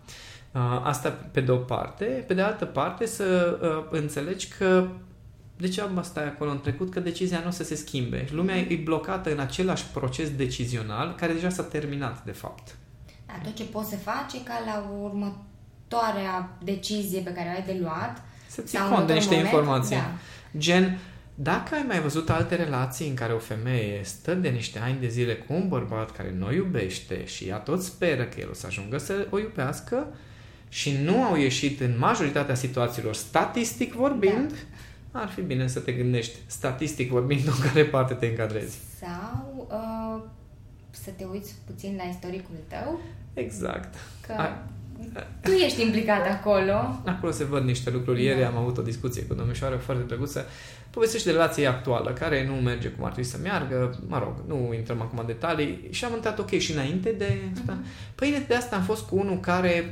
Speaker 2: Uh, Asta pe de o parte. Pe de altă parte să uh, înțelegi că degeaba stai acolo în trecut că decizia nu o să se schimbe. Lumea e blocată în același proces decizional care deja s-a terminat de fapt.
Speaker 1: Da, tot ce poți să faci e ca la următoarea decizie pe care o ai de luat
Speaker 2: Să ții
Speaker 1: sau în
Speaker 2: cont de
Speaker 1: următorul
Speaker 2: niște
Speaker 1: moment,
Speaker 2: informații.
Speaker 1: Da.
Speaker 2: Gen, dacă ai mai văzut alte relații în care o femeie stă de niște ani de zile cu un bărbat care nu o iubește și ea tot speră că el o să ajungă să o iubească și nu au ieșit în majoritatea situațiilor statistic vorbind,
Speaker 1: Da.
Speaker 2: ar fi bine să te gândești statistic vorbind în care parte te încadrezi.
Speaker 1: Sau uh, să te uiți puțin la istoricul tău,
Speaker 2: Exact.
Speaker 1: că
Speaker 2: Ai,
Speaker 1: tu ești implicat acolo.
Speaker 2: Acolo se văd niște lucruri. Ieri da. am avut o discuție cu domnișoară foarte plăcuță. Povestește de relația actuală, care nu merge cum ar trebui să meargă. Mă rog, nu intrăm acum în detalii. Și am întrebat, ok, și înainte de asta? Uh-huh. Păi înainte de asta am fost cu unul care...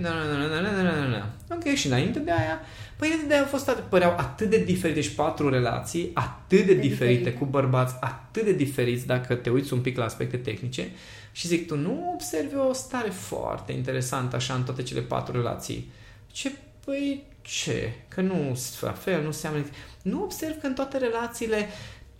Speaker 2: Ok, și înainte de aia... Păi înainte de aia au fost, păreau atât de diferite, deci patru relații, atât de, de diferite, diferite, cu bărbați, atât de diferiți, dacă te uiți un pic la aspecte tehnice. Și zic, tu nu observi o stare foarte interesantă așa în toate cele patru relații. Ce? Păi ce? Că nu la fel, nu seamănă. Nu observ că în toate relațiile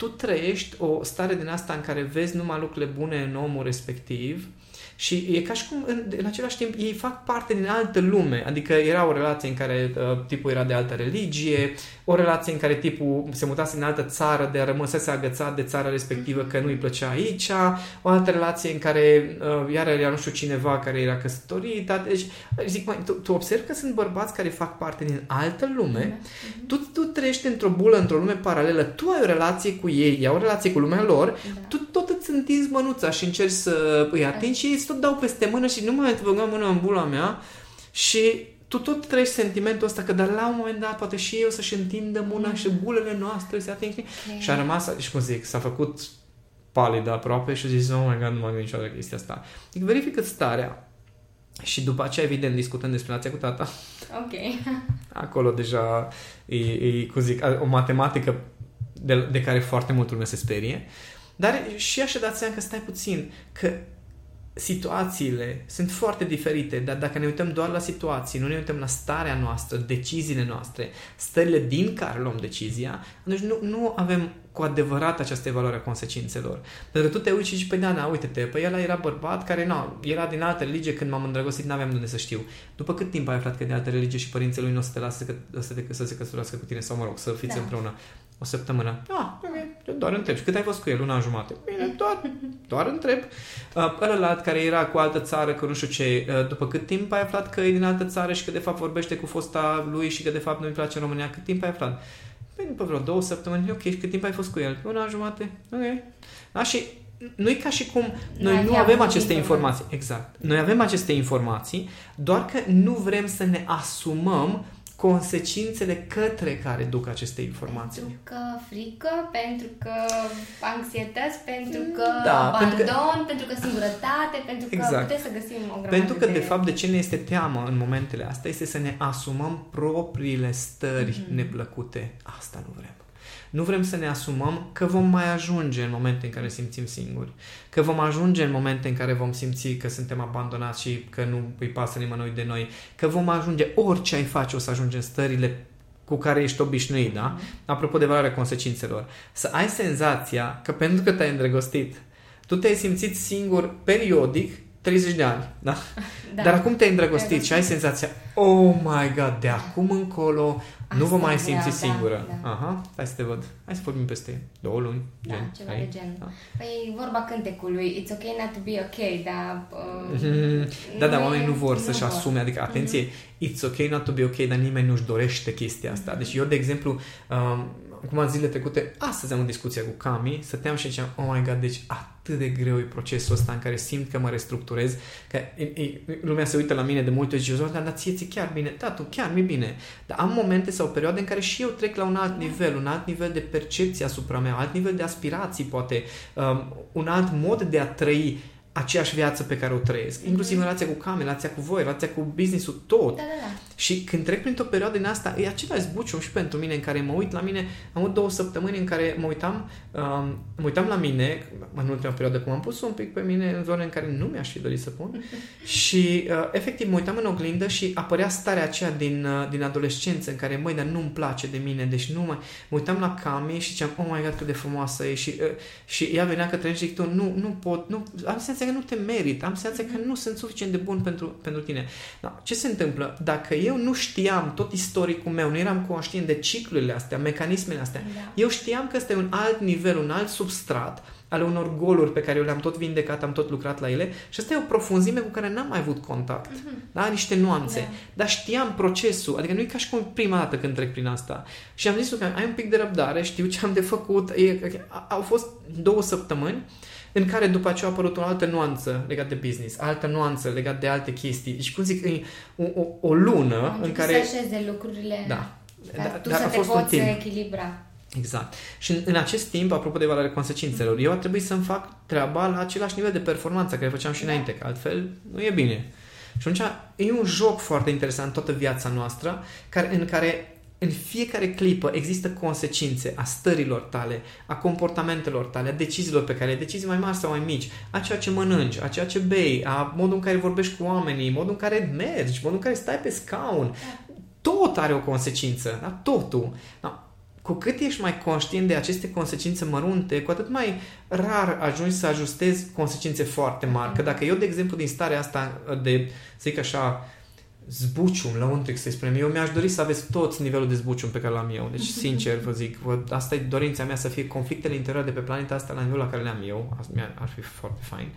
Speaker 2: tu trăiești o stare din asta în care vezi numai lucrurile bune în omul respectiv și e ca și cum, în, în același timp, ei fac parte din altă lume. Adică era o relație în care uh, tipul era de altă religie, o relație în care tipul se mutase în altă țară, de a rămăsese agățat de țara respectivă că nu îi plăcea aici, o altă relație în care uh, iar era nu știu cineva care era căsătorit. Deci, zic, mai, tu, tu observi că sunt bărbați care fac parte din altă lume, mm-hmm. tu, tu trăiești într-o bulă, într-o lume paralelă, tu ai o relație cu ei, ei au o relație cu lumea lor, da. tu tot îți întinzi mânuța și încerci să îi atingi și ei tot dau peste mână și nu mai băgăm mâna în bula mea și tu tot treci sentimentul ăsta că dar la un moment dat poate și eu să-și întindă mâna mm. și bulele noastre se ating. Okay. Și a rămas, și cum zic, s-a făcut palid aproape și a zis, oh my god, nu m-am gândit niciodată chestia asta. Deci verifică starea și după aceea, evident, discutăm despre relația cu tata.
Speaker 1: Ok.
Speaker 2: Acolo deja e, e cum zic, o matematică de, de care foarte mult lume se sperie. Dar și așa dați seama că stai puțin, că situațiile sunt foarte diferite, dar dacă ne uităm doar la situații, nu ne uităm la starea noastră, deciziile noastre, stările din care luăm decizia, atunci nu, nu avem cu adevărat această evaluare a consecințelor. Pentru că tu te uiți și zici, păi da, da, uite-te, păi ăla era bărbat care, nu, era din altă religie, când m-am îndrăgostit, n-aveam de unde să știu. După cât timp ai aflat că e de altă religie și părinții lui nu o să te lasă să, să, te, să se căsătorească cu tine sau, mă rog, să fiți da. împreună? O săptămână. Ah, ok, doar întreb. Și cât ai fost cu el? Una jumate. Bine, doar, doar întreb. Uh, ălălalt care era cu altă țară, că nu știu ce, uh, după cât timp ai aflat că e din altă țară și că de fapt vorbește cu fosta lui și că de fapt nu-i place România, cât timp ai aflat? Păi după vreo două săptămâni, ok, și cât timp ai fost cu el? Una jumate, ok. Da, și nu e ca și cum noi nu avem aceste informații. Exact. Noi avem aceste informații, doar că nu vrem să ne asumăm consecințele către care duc aceste informații.
Speaker 1: Pentru că frică, pentru că anxietăți, pentru că da, abandon, pentru că, pentru că singurătate, pentru că exact. putem să găsim o grămadă
Speaker 2: Pentru că, de... de fapt, de ce ne este teamă în momentele astea este să ne asumăm propriile stări mm-hmm. neplăcute. Asta nu vrem. Nu vrem să ne asumăm că vom mai ajunge în momente în care simțim singuri, că vom ajunge în momente în care vom simți că suntem abandonați și că nu îi pasă nimănui de noi, că vom ajunge, orice ai face o să ajungi în stările cu care ești obișnuit, da? Apropo de valoarea consecințelor. Să ai senzația că pentru că te-ai îndrăgostit, tu te-ai simțit singur periodic 30 de ani, da? da. Dar acum te-ai îndrăgostit și ai senzația, oh my god, de acum încolo nu vă mai simți da, singură. Da, da. Aha, hai să te văd. Hai să vorbim peste două luni.
Speaker 1: Da, gen. ceva hai. de gen. Da. Păi vorba cântecului, it's okay not to be okay, dar... Uh,
Speaker 2: mm-hmm. Da, da, oamenii nu vor să-și vor. asume, adică, atenție, mm-hmm. it's okay not to be okay, dar nimeni nu-și dorește chestia asta. Mm-hmm. Deci eu, de exemplu, um, cum am zilele trecute, astăzi am o discuție cu Cami, stăteam și ziceam, oh my god, deci atât de greu e procesul ăsta în care simt că mă restructurez, că e, e, lumea se uită la mine de multe ori și zice, dar ție ți chiar bine, da, tu chiar mi bine. Dar am momente sau perioade în care și eu trec la un alt nivel, un alt nivel de percepție asupra mea, alt nivel de aspirații, poate, um, un alt mod de a trăi aceeași viață pe care o trăiesc. Mm-hmm. Inclusiv în relația cu Cam, relația cu voi, relația cu business-ul, tot.
Speaker 1: Da, da, da.
Speaker 2: Și când trec printr-o perioadă din asta, e același zbucium și pentru mine în care mă uit la mine. Am avut două săptămâni în care mă uitam, um, mă uitam la mine, în ultima perioadă cum am pus un pic pe mine în zone în care nu mi-aș fi dorit să pun. și uh, efectiv mă uitam în oglindă și apărea starea aceea din, uh, din adolescență în care, măi, dar nu-mi place de mine, deci nu mai... Mă uitam la Cami și ziceam, oh my god, cât de frumoasă e și, uh, și ea venea către mine și zic, tu, nu, nu pot, nu, am senzația că nu te merit, am senzația că nu sunt suficient de bun pentru, pentru tine. Da, ce se întâmplă? Dacă eu nu știam tot istoricul meu, nu eram conștient de ciclurile astea, mecanismele astea, da. eu știam că este un alt nivel, un alt substrat ale unor goluri pe care eu le-am tot vindecat, am tot lucrat la ele și asta e o profunzime cu care n-am mai avut contact. Uh-huh. Da? Niște nuanțe. Da. Dar știam procesul, adică nu e ca și cum prima dată când trec prin asta. Și am zis că ai un pic de răbdare, știu ce am de făcut. E, au fost două săptămâni în care după aceea a apărut o altă nuanță legat de business, altă nuanță legat de alte chestii. Și cum zic, o, o, o lună în care...
Speaker 1: să așeze lucrurile.
Speaker 2: Da.
Speaker 1: Dar, dar tu dar să a te fost poți un timp. echilibra.
Speaker 2: Exact. Și în, în acest timp, apropo de valoarea consecințelor, eu a trebuit să-mi fac treaba la același nivel de performanță care făceam și da. înainte, că altfel nu e bine. Și atunci e un joc foarte interesant toată viața noastră, care, în care în fiecare clipă există consecințe a stărilor tale, a comportamentelor tale, a deciziilor pe care le decizii mai mari sau mai mici, a ceea ce mănânci, a ceea ce bei, a modul în care vorbești cu oamenii, modul în care mergi, modul în care stai pe scaun. Tot are o consecință, da? totul. Da? Cu cât ești mai conștient de aceste consecințe mărunte, cu atât mai rar ajungi să ajustezi consecințe foarte mari. Că dacă eu, de exemplu, din starea asta de, să zic așa, zbucium, la untric să-i spunem. Eu mi-aș dori să aveți toți nivelul de zbucium pe care l-am eu. Deci, sincer, vă zic, vă, asta e dorința mea să fie conflictele interioare de pe planeta asta la nivelul la care le-am eu. Asta ar fi foarte fain.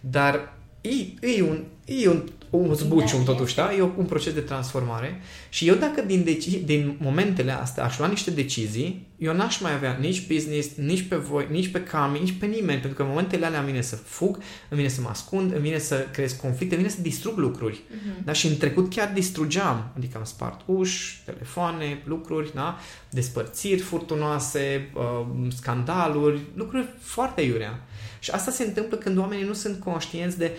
Speaker 2: Dar e, e, un, e un, un zbucium da, totuși, da? E un proces de transformare și eu dacă din, deci, din momentele astea aș lua niște decizii, eu n-aș mai avea nici business, nici pe voi, nici pe Cami, nici pe nimeni, pentru că în momentele alea îmi vine să fug, îmi vine să mă ascund, îmi vine să creez conflicte, îmi vine să distrug lucruri. Uh-huh. Da? Și în trecut chiar distrugeam, adică am spart uși, telefoane, lucruri, da? despărțiri furtunoase, uh, scandaluri, lucruri foarte iurea. Și asta se întâmplă când oamenii nu sunt conștienți de,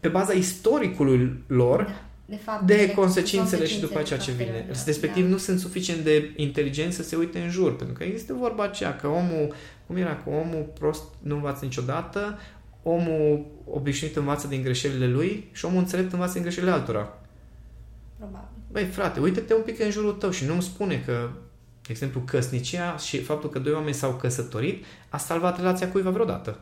Speaker 2: pe baza istoricului lor, da. De, fapt, de, de consecințele și după aceea ce vine. Respectiv, da. nu sunt suficient de inteligenți să se uite în jur, pentru că există vorba aceea că omul, cum era, că omul prost nu învață niciodată, omul obișnuit învață din greșelile lui și omul înțelept învață din greșelile altora.
Speaker 1: Probabil.
Speaker 2: Băi, frate, uite-te un pic în jurul tău și nu-mi spune că, de exemplu, căsnicia și faptul că doi oameni s-au căsătorit a salvat relația cuiva vreodată.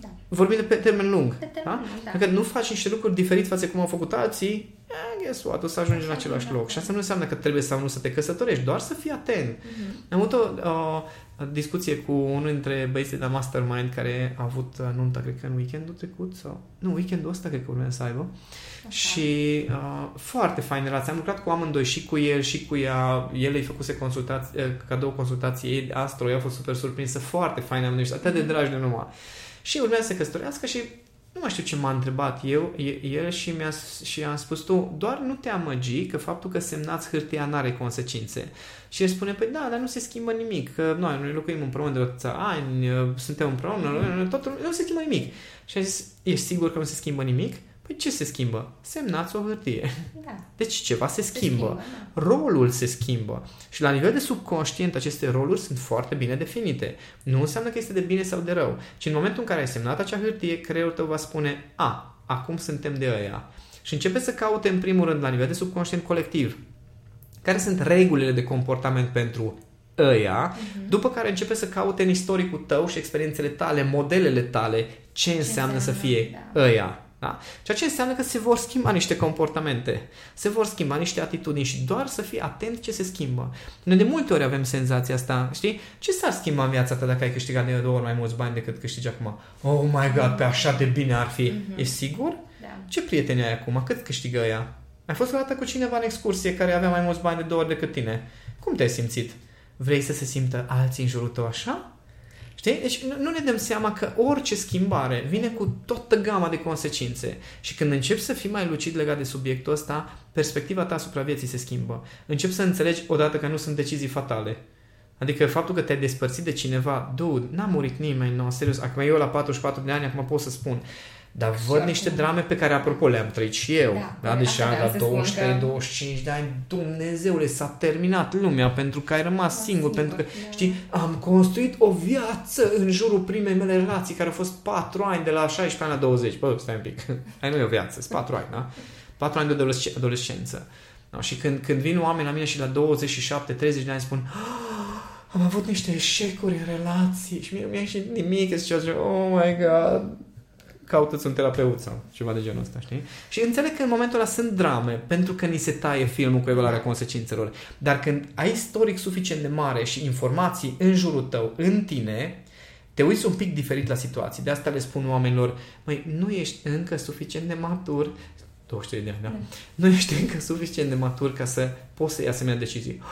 Speaker 2: Da. Vorbim de pe termen lung. Pe termen da? lung da. Dacă nu faci niște lucruri diferite față cum au făcut alții, eh, guess what, o să ajungi în același loc. Și asta nu înseamnă că trebuie sau nu să te căsătorești, doar să fii atent. Uh-huh. Am avut o, o discuție cu unul dintre băieții de la Mastermind care a avut nunta, cred că în weekendul trecut sau... Nu, weekendul ăsta cred că urmează să aibă. Așa. Și uh, foarte fain relație. Am lucrat cu amândoi și cu el și cu ea. El îi făcuse consultații, uh, cadou consultații ei astro. Ea a fost super surprinsă. Foarte fain amândoi. Atât de mhm. dragi de numai. Și urmează să se căsătorească și nu mai știu ce m-a întrebat eu, el și, mi-a, și am spus tu, doar nu te amăgi că faptul că semnați hârtia nu are consecințe. Și el spune, păi da, dar nu se schimbă nimic, că noi, noi locuim împreună de atâția ani, suntem împreună, mm-hmm. totul, nu se schimbă nimic. Și a zis, ești sigur că nu se schimbă nimic? Păi ce se schimbă? Semnați o hârtie. Da. Deci ceva se, se schimbă. schimbă da. Rolul se schimbă. Și la nivel de subconștient aceste roluri sunt foarte bine definite. Nu înseamnă că este de bine sau de rău. Ci în momentul în care ai semnat acea hârtie, creierul tău va spune a, acum suntem de ăia. Și începe să caute în primul rând la nivel de subconștient colectiv care sunt regulile de comportament pentru ăia, uh-huh. după care începe să caute în istoricul tău și experiențele tale, modelele tale, ce, ce înseamnă, înseamnă să fie da. ăia. Da? Ceea ce înseamnă că se vor schimba niște comportamente, se vor schimba niște atitudini și doar să fii atent ce se schimbă. Noi de multe ori avem senzația asta, știi? Ce s-ar schimba în viața ta dacă ai câștigat de două ori mai mulți bani decât câștigi acum? Oh my god, pe așa de bine ar fi. Mm-hmm. E sigur? Da. Ce prieteni ai acum? Cât câștigă ea? Ai fost o dată cu cineva în excursie care avea mai mulți bani de două ori decât tine? Cum te-ai simțit? Vrei să se simtă alții în jurul tău așa? Știi? Deci nu ne dăm seama că orice schimbare vine cu toată gama de consecințe. Și când începi să fii mai lucid legat de subiectul ăsta, perspectiva ta asupra vieții se schimbă. Începi să înțelegi odată că nu sunt decizii fatale. Adică faptul că te-ai despărțit de cineva, dude, n-a murit nimeni, nu, serios. Acum eu la 44 de ani, acum pot să spun, dar văd niște drame pe care, apropo, le-am trăit și eu. Da, da? Deci la 23-25 de ani, Dumnezeule, s-a terminat lumea pentru că ai rămas da, singur, singur, pentru că, da. știi, am construit o viață în jurul primei mele relații, care a fost 4 ani, de la 16 ani la 20. Bă, stai un pic. Ai nu e o viață, sunt 4 ani, da? 4 ani de adolescență. Da? Și când, când vin oameni la mine și la 27-30 de ani spun ah, am avut niște eșecuri în relații și mie nu mi-a ieșit nimic, și zice, oh my god, caută-ți un terapeut sau ceva de genul ăsta, știi? Și înțeleg că în momentul ăla sunt drame, pentru că ni se taie filmul cu evaluarea consecințelor. Dar când ai istoric suficient de mare și informații în jurul tău, în tine, te uiți un pic diferit la situații. De asta le spun oamenilor, măi, nu ești încă suficient de matur 23 de ani, da? Mm. Nu ești încă suficient de matur ca să poți să iei asemenea decizii.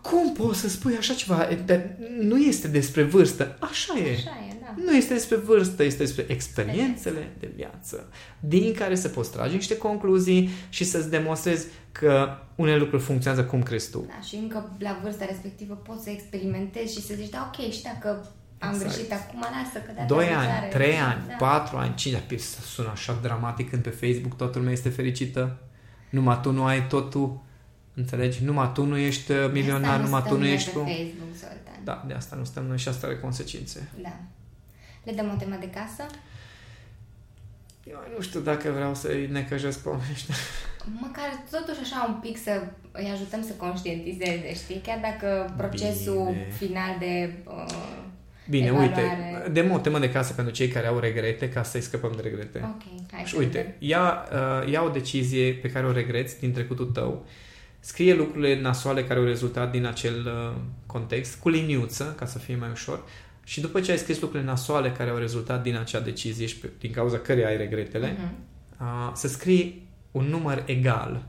Speaker 2: Cum poți să spui așa ceva? Dar nu este despre vârstă. Așa e.
Speaker 1: Așa e, da.
Speaker 2: Nu este despre vârstă, este despre experiențele de viață, din care să poți trage niște concluzii și să-ți demonstrezi că unele lucruri funcționează cum crezi tu.
Speaker 1: Da, și încă la vârsta respectivă poți să experimentezi și să zici, da, ok, și dacă am exact. greșit acum, lasă că de
Speaker 2: 2 ani, 3 ani, da. 4 ani, 5 ani, sună așa dramatic când pe Facebook toată lumea este fericită. Numai tu nu ai totul, înțelegi? Numai tu nu ești uh, milionar, numai tu nu ești
Speaker 1: cu... Facebook, Zoltan.
Speaker 2: Da, de asta nu stăm noi și asta are consecințe.
Speaker 1: Da. Le dăm o temă de casă?
Speaker 2: Eu nu știu dacă vreau să-i necăjesc pe ăștia.
Speaker 1: Măcar totuși așa un pic să îi ajutăm să conștientizeze, știi? Chiar dacă procesul Bine. final de uh,
Speaker 2: Bine, evaluare... uite, dăm o temă de casă pentru cei care au regrete, ca să-i scăpăm de regrete.
Speaker 1: Ok, hai
Speaker 2: Și uite, ia, uh, ia o decizie pe care o regreți din trecutul tău, scrie lucrurile nasoale care au rezultat din acel uh, context, cu liniuță, ca să fie mai ușor, și după ce ai scris lucrurile nasoale care au rezultat din acea decizie și pe, din cauza căreia ai regretele, uh-huh. uh, să scrii un număr egal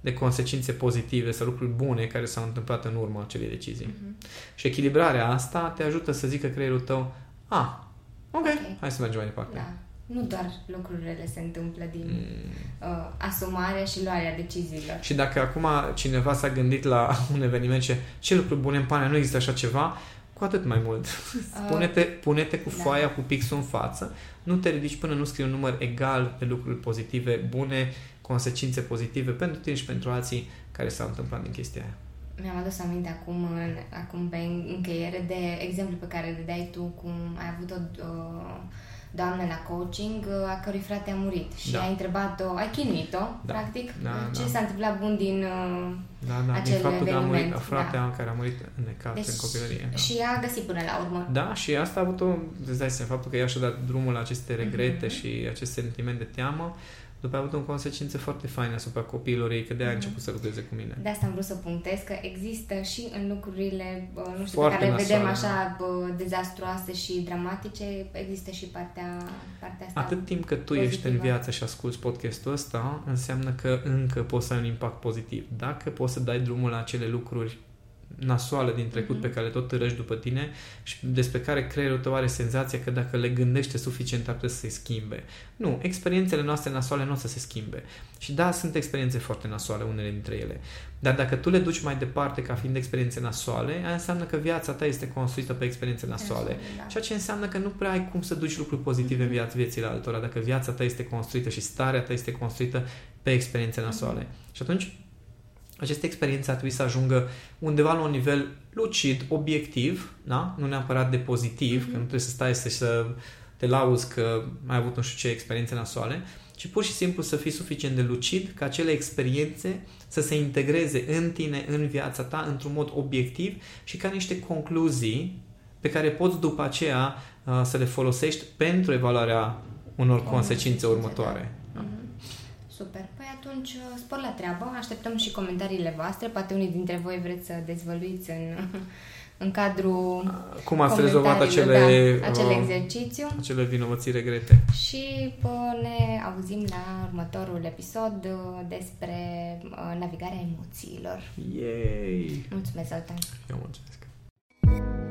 Speaker 2: de consecințe pozitive sau lucruri bune care s-au întâmplat în urma acelei decizii. Uh-huh. Și echilibrarea asta te ajută să zică creierul tău, a, ah, ok, okay. hai să mergem mai departe.
Speaker 1: Da. Nu doar lucrurile se întâmplă din mm. uh, asumarea și luarea deciziilor.
Speaker 2: Și dacă acum cineva s-a gândit la un eveniment ce ce lucruri bune în pane, nu există așa ceva, cu atât mai mult. Uh, pune-te, pune-te cu da. foaia, cu pixul în față, nu te ridici până nu scrii un număr egal de lucruri pozitive, bune, consecințe pozitive pentru tine și pentru alții care s-au întâmplat din chestia aia.
Speaker 1: Mi-am adus aminte acum, în, acum pe încheiere de exemplu pe care le dai tu, cum ai avut o uh, doamnă la coaching uh, a cărui frate a murit și da. ai întrebat-o, ai chinuit-o, da. practic, da, ce da. s-a întâmplat bun din uh,
Speaker 2: da, da, acel din faptul eveniment. că a murit fratele da. care a murit în necat deci, în copilărie. Da.
Speaker 1: Și a găsit până la urmă.
Speaker 2: Da, și asta a avut o, îți dai seama, faptul că ea și-a dat drumul la aceste regrete mm-hmm. și acest sentiment de teamă, după a avut o consecință foarte faină asupra copiilor ei, că de-aia mm-hmm. a început să lucreze cu mine.
Speaker 1: De asta am vrut să punctez că există și în lucrurile, nu știu, foarte pe care le vedem așa dezastroase și dramatice, există și partea, partea asta
Speaker 2: Atât timp cât tu pozitivă. ești în viață și asculti podcastul ăsta, înseamnă că încă poți să ai un impact pozitiv. Dacă poți să dai drumul la acele lucruri nasoală din trecut mm-hmm. pe care tot târăști după tine și despre care creierul tău are senzația că dacă le gândește suficient ar putea să se schimbe. Nu, experiențele noastre nasoale nu o să se schimbe. Și da, sunt experiențe foarte nasoale, unele dintre ele. Dar dacă tu le duci mai departe ca fiind experiențe nasoale, aia înseamnă că viața ta este construită pe experiențe nasoale. Da. Ceea ce înseamnă că nu prea ai cum să duci lucruri pozitive în viața vieții la altora, dacă viața ta este construită și starea ta este construită pe experiențe nasoale. Mm-hmm. Și atunci aceste experiențe ar trebui să ajungă undeva la un nivel lucid, obiectiv, da? nu neapărat de pozitiv, mm-hmm. că nu trebuie să stai să, să te lauzi că ai avut nu știu ce experiențe nasoale, ci pur și simplu să fii suficient de lucid ca acele experiențe să se integreze în tine, în viața ta, într-un mod obiectiv și ca niște concluzii pe care poți după aceea uh, să le folosești pentru evaluarea unor consecințe următoare. Da. Mm-hmm.
Speaker 1: Super. Păi atunci uh, spor la treabă, așteptăm și comentariile voastre, poate unii dintre voi vreți să dezvăluiți în, în cadrul
Speaker 2: Cum ați rezolvat acele,
Speaker 1: da, acel uh, exercițiu.
Speaker 2: Acele vinovății regrete.
Speaker 1: Și pă, uh, ne auzim la următorul episod despre navigarea emoțiilor.
Speaker 2: Yay!
Speaker 1: Mulțumesc, Altan!
Speaker 2: Eu mulțumesc!